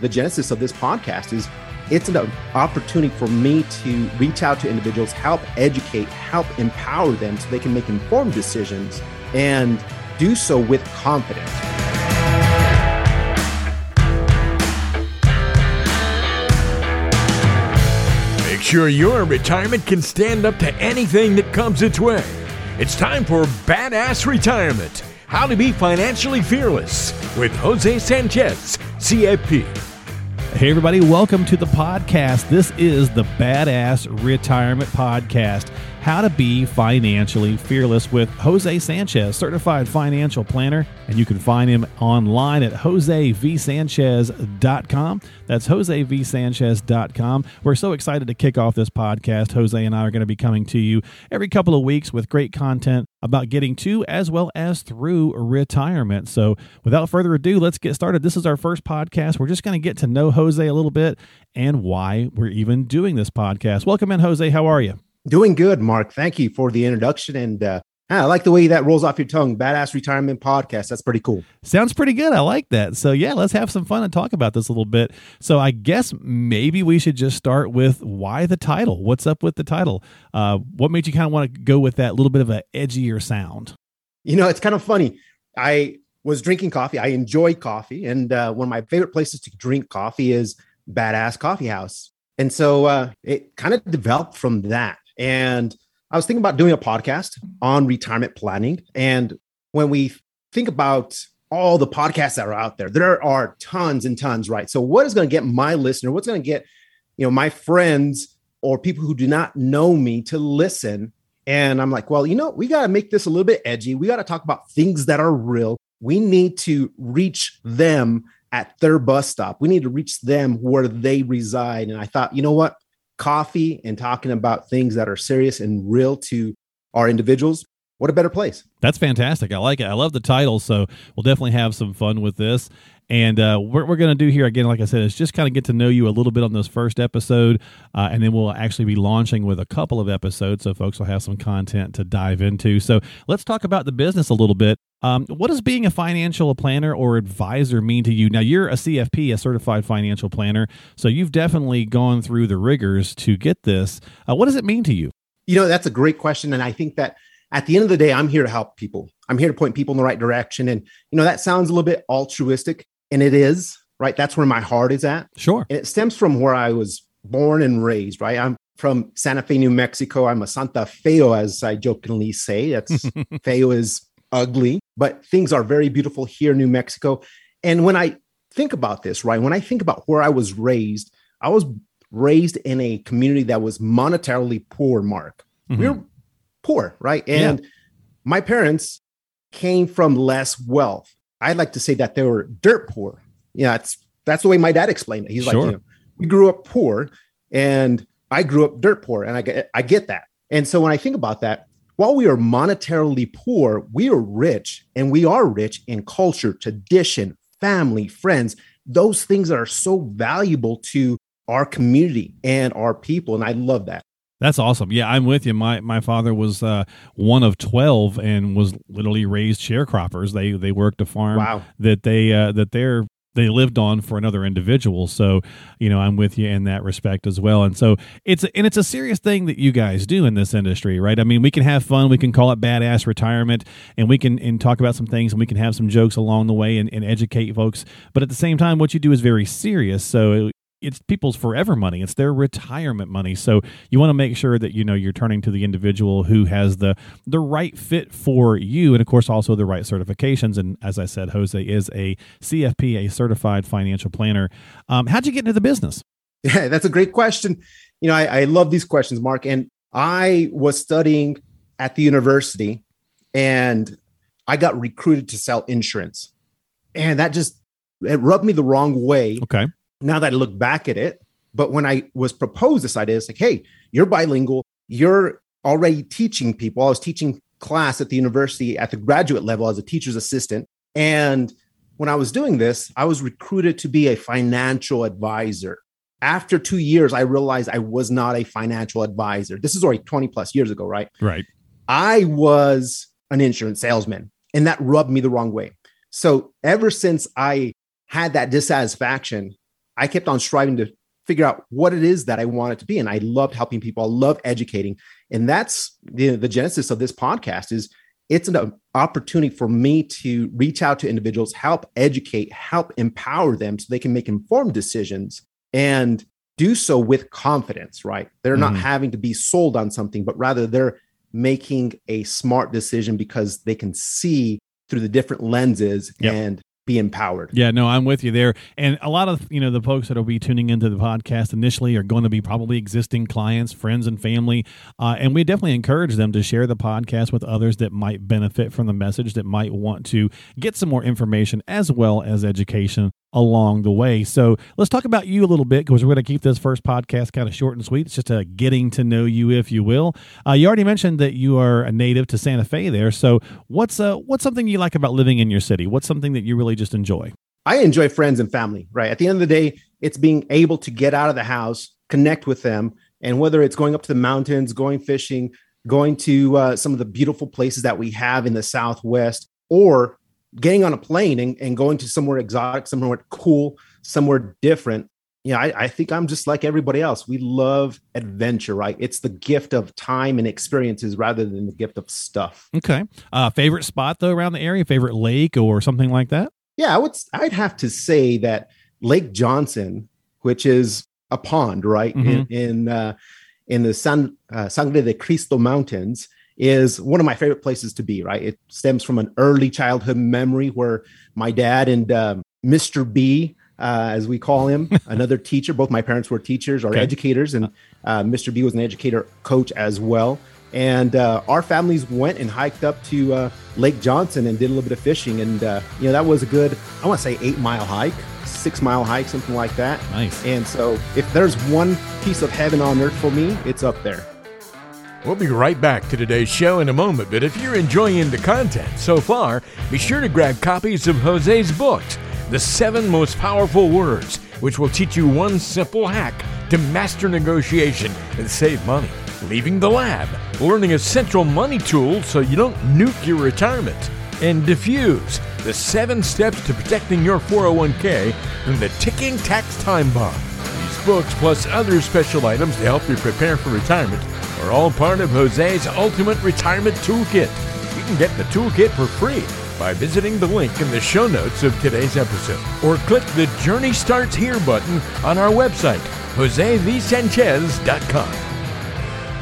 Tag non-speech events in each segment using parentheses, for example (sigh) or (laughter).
the genesis of this podcast is it's an opportunity for me to reach out to individuals, help educate, help empower them so they can make informed decisions and do so with confidence. Make sure your retirement can stand up to anything that comes its way. It's time for Badass Retirement How to Be Financially Fearless with Jose Sanchez, CFP. Hey, everybody, welcome to the podcast. This is the Badass Retirement Podcast How to Be Financially Fearless with Jose Sanchez, certified financial planner. And you can find him online at josevsanchez.com. That's josevsanchez.com. We're so excited to kick off this podcast. Jose and I are going to be coming to you every couple of weeks with great content about getting to as well as through retirement. So, without further ado, let's get started. This is our first podcast. We're just going to get to know Jose a little bit and why we're even doing this podcast. Welcome in, Jose. How are you? Doing good, Mark. Thank you for the introduction. And uh, I like the way that rolls off your tongue. Badass retirement podcast. That's pretty cool. Sounds pretty good. I like that. So, yeah, let's have some fun and talk about this a little bit. So, I guess maybe we should just start with why the title. What's up with the title? Uh, what made you kind of want to go with that little bit of an edgier sound? You know, it's kind of funny. I was drinking coffee. I enjoy coffee. And uh, one of my favorite places to drink coffee is Badass Coffee House. And so uh, it kind of developed from that. And I was thinking about doing a podcast on retirement planning. And when we think about all the podcasts that are out there, there are tons and tons, right? So, what is going to get my listener, what's going to get, you know, my friends or people who do not know me to listen? And I'm like, well, you know, we got to make this a little bit edgy. We got to talk about things that are real. We need to reach them at their bus stop. We need to reach them where they reside. And I thought, you know what? Coffee and talking about things that are serious and real to our individuals, what a better place. That's fantastic. I like it. I love the title. So we'll definitely have some fun with this. And uh, what we're going to do here, again, like I said, is just kind of get to know you a little bit on this first episode. Uh, and then we'll actually be launching with a couple of episodes. So folks will have some content to dive into. So let's talk about the business a little bit. Um, what does being a financial planner or advisor mean to you? Now, you're a CFP, a certified financial planner. So you've definitely gone through the rigors to get this. Uh, what does it mean to you? You know, that's a great question. And I think that at the end of the day, I'm here to help people. I'm here to point people in the right direction. And, you know, that sounds a little bit altruistic, and it is, right? That's where my heart is at. Sure. And it stems from where I was born and raised, right? I'm from Santa Fe, New Mexico. I'm a Santa Feo, as I jokingly say. That's (laughs) Feo is ugly, but things are very beautiful here in New Mexico. And when I think about this, right, when I think about where I was raised, I was raised in a community that was monetarily poor, Mark. Mm-hmm. We were poor, right? And yeah. my parents came from less wealth. I'd like to say that they were dirt poor. Yeah, that's that's the way my dad explained it. He's sure. like, you know, we grew up poor and I grew up dirt poor. And I get I get that. And so when I think about that, while we are monetarily poor, we are rich and we are rich in culture, tradition, family, friends, those things that are so valuable to our community and our people. And I love that. That's awesome. Yeah, I'm with you. My my father was uh, one of twelve and was literally raised sharecroppers. They they worked a farm wow. that they uh, that they're they lived on for another individual. So, you know, I'm with you in that respect as well. And so it's and it's a serious thing that you guys do in this industry, right? I mean, we can have fun, we can call it badass retirement, and we can and talk about some things and we can have some jokes along the way and, and educate folks. But at the same time, what you do is very serious. So it's people's forever money. It's their retirement money. So you want to make sure that you know you're turning to the individual who has the the right fit for you and of course also the right certifications. And as i said jose is a cfp a certified financial planner. Um, how'd you get into the business? Yeah (laughs) that's a great question. You know I, I love these questions mark and i was studying at the university and i got recruited to sell insurance. And that just it rubbed me the wrong way okay now that I look back at it. But when I was proposed this idea, it's like, hey, you're bilingual. You're already teaching people. I was teaching class at the university at the graduate level as a teacher's assistant. And when I was doing this, I was recruited to be a financial advisor. After two years, I realized I was not a financial advisor. This is already 20 plus years ago, right? Right. I was an insurance salesman, and that rubbed me the wrong way. So ever since I had that dissatisfaction I kept on striving to figure out what it is that I wanted to be. And I loved helping people. I love educating. And that's the, the genesis of this podcast is it's an opportunity for me to reach out to individuals, help educate, help empower them so they can make informed decisions and do so with confidence, right? They're mm-hmm. not having to be sold on something, but rather they're making a smart decision because they can see through the different lenses yep. and be empowered. Yeah, no, I'm with you there. And a lot of, you know, the folks that will be tuning into the podcast initially are going to be probably existing clients, friends and family. Uh, and we definitely encourage them to share the podcast with others that might benefit from the message, that might want to get some more information as well as education along the way. So let's talk about you a little bit because we're going to keep this first podcast kind of short and sweet. It's just a getting to know you, if you will. Uh, you already mentioned that you are a native to Santa Fe there. So what's uh, what's something you like about living in your city? What's something that you really just enjoy? I enjoy friends and family, right? At the end of the day, it's being able to get out of the house, connect with them, and whether it's going up to the mountains, going fishing, going to uh, some of the beautiful places that we have in the Southwest, or getting on a plane and, and going to somewhere exotic, somewhere cool, somewhere different. Yeah, I, I, think I'm just like everybody else. We love adventure, right? It's the gift of time and experiences rather than the gift of stuff. Okay. Uh, favorite spot though around the area? Favorite lake or something like that? Yeah, I would. I'd have to say that Lake Johnson, which is a pond, right mm-hmm. in in, uh, in the San uh, Sangre de Cristo Mountains, is one of my favorite places to be, right? It stems from an early childhood memory where my dad and um, Mr. B, uh, as we call him, (laughs) another teacher, both my parents were teachers or okay. educators, and uh, Mr. B was an educator coach as well. And uh, our families went and hiked up to uh, Lake Johnson and did a little bit of fishing. And, uh, you know, that was a good, I want to say eight mile hike, six mile hike, something like that. Nice. And so if there's one piece of heaven on earth for me, it's up there. We'll be right back to today's show in a moment, but if you're enjoying the content so far, be sure to grab copies of Jose's books, The Seven Most Powerful Words, which will teach you one simple hack to master negotiation and save money. Leaving the lab, learning essential money tools so you don't nuke your retirement, and Defuse, the seven steps to protecting your 401k from the ticking tax time bomb. These books, plus other special items to help you prepare for retirement, are all part of Jose's Ultimate Retirement Toolkit. You can get the toolkit for free by visiting the link in the show notes of today's episode or click the Journey Starts Here button on our website, josevsanchez.com.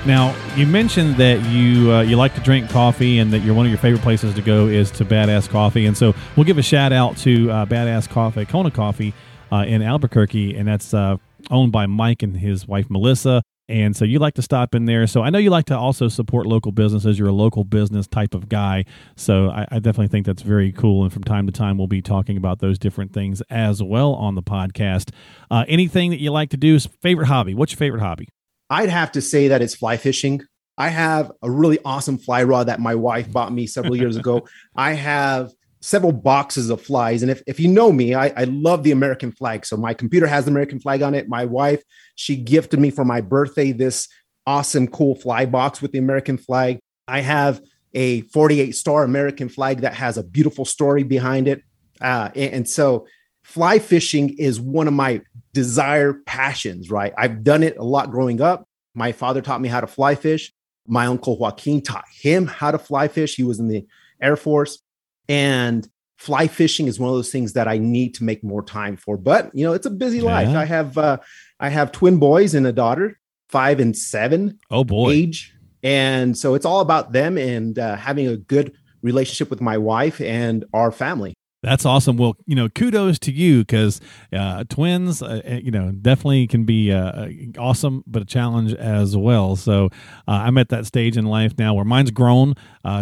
Now, you mentioned that you uh, you like to drink coffee and that you're one of your favorite places to go is to Badass Coffee. And so we'll give a shout out to uh, Badass Coffee, Kona Coffee uh, in Albuquerque. And that's uh, owned by Mike and his wife, Melissa. And so you like to stop in there. So I know you like to also support local businesses. You're a local business type of guy. So I, I, definitely think that's very cool. And from time to time, we'll be talking about those different things as well on the podcast. Uh, anything that you like to do? Favorite hobby? What's your favorite hobby? I'd have to say that it's fly fishing. I have a really awesome fly rod that my wife bought me several years ago. (laughs) I have several boxes of flies. And if, if you know me, I, I love the American flag. So my computer has the American flag on it. My wife, she gifted me for my birthday this awesome, cool fly box with the American flag. I have a 48 star American flag that has a beautiful story behind it. Uh, and, and so fly fishing is one of my desire passions, right? I've done it a lot growing up. My father taught me how to fly fish. My uncle Joaquin taught him how to fly fish. He was in the Air Force. And fly fishing is one of those things that I need to make more time for. But you know, it's a busy yeah. life. I have uh, I have twin boys and a daughter, five and seven. Oh boy, age, and so it's all about them and uh, having a good relationship with my wife and our family. That's awesome. Well, you know, kudos to you because uh, twins, uh, uh, you know, definitely can be uh, uh, awesome, but a challenge as well. So uh, I'm at that stage in life now where mine's grown.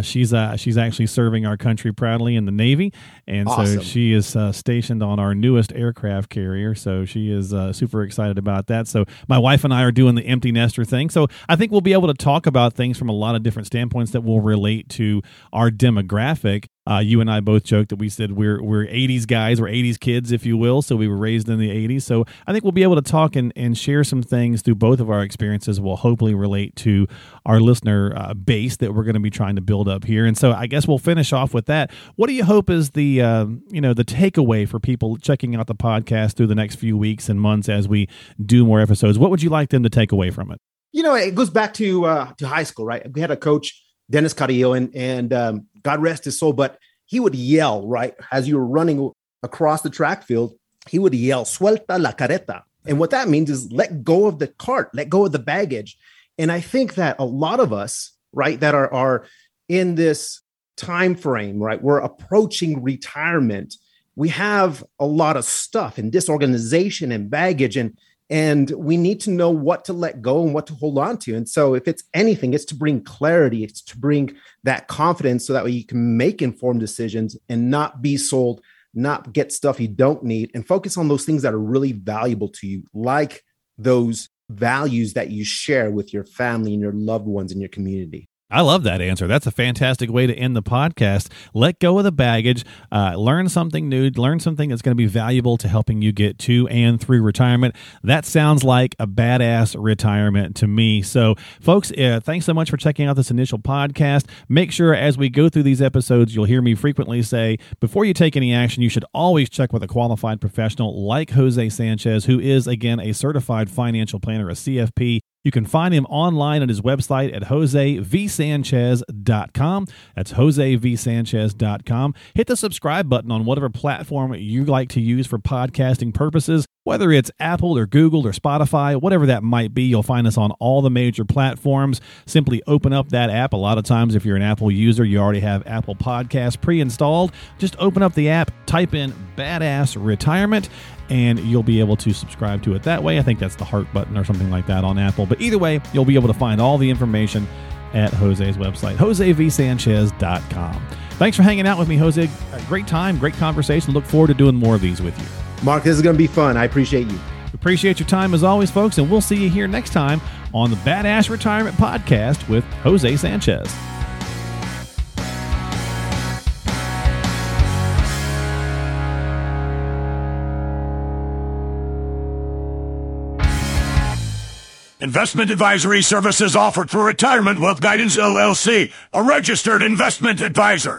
she's she's actually serving our country proudly in the Navy, and awesome. so she is stationed on our newest aircraft carrier. So she is super excited about that. So my wife and I are doing the empty nester thing. So I think we'll be able to talk about things from a lot of different standpoints that will relate to our demographic Uh, you and I both joked that we said we're we're 80s guys, we're 80s kids, if you will. So we were raised in the 80s. So I think we'll be able to talk and, and share some things through both of our experiences. Will hopefully relate to our listener uh, base that we're going to be trying to build up here. And so I guess we'll finish off with that. What do you hope is the uh, you know the takeaway for people checking out the podcast through the next few weeks and months as we do more episodes? What would you like them to take away from it? You know, it goes back to uh, to high school, right? We had a coach, Dennis Carrillo, and and um, God rest his soul, but he would yell, right, as you were running across the track field, he would yell, suelta la careta. And what that means is let go of the cart, let go of the baggage. And I think that a lot of us, right, that are, are in this time frame, right, we're approaching retirement. We have a lot of stuff and disorganization and baggage. And and we need to know what to let go and what to hold on to. And so, if it's anything, it's to bring clarity, it's to bring that confidence so that way you can make informed decisions and not be sold, not get stuff you don't need, and focus on those things that are really valuable to you, like those values that you share with your family and your loved ones in your community. I love that answer. That's a fantastic way to end the podcast. Let go of the baggage, uh, learn something new, learn something that's going to be valuable to helping you get to and through retirement. That sounds like a badass retirement to me. So, folks, uh, thanks so much for checking out this initial podcast. Make sure as we go through these episodes, you'll hear me frequently say before you take any action, you should always check with a qualified professional like Jose Sanchez, who is, again, a certified financial planner, a CFP you can find him online at his website at josevsanchez.com. That's josevsanchez.com. Hit the subscribe button on whatever platform you like to use for podcasting purposes. Whether it's Apple or Google or Spotify, whatever that might be, you'll find us on all the major platforms. Simply open up that app. A lot of times, if you're an Apple user, you already have Apple Podcasts pre installed. Just open up the app, type in Badass Retirement, and you'll be able to subscribe to it that way. I think that's the heart button or something like that on Apple. But either way, you'll be able to find all the information at Jose's website, josevsanchez.com. Thanks for hanging out with me, Jose. Great time, great conversation. Look forward to doing more of these with you. Mark, this is going to be fun. I appreciate you. Appreciate your time as always, folks, and we'll see you here next time on the Badass Retirement Podcast with Jose Sanchez. Investment advisory services offered for Retirement Wealth Guidance LLC, a registered investment advisor.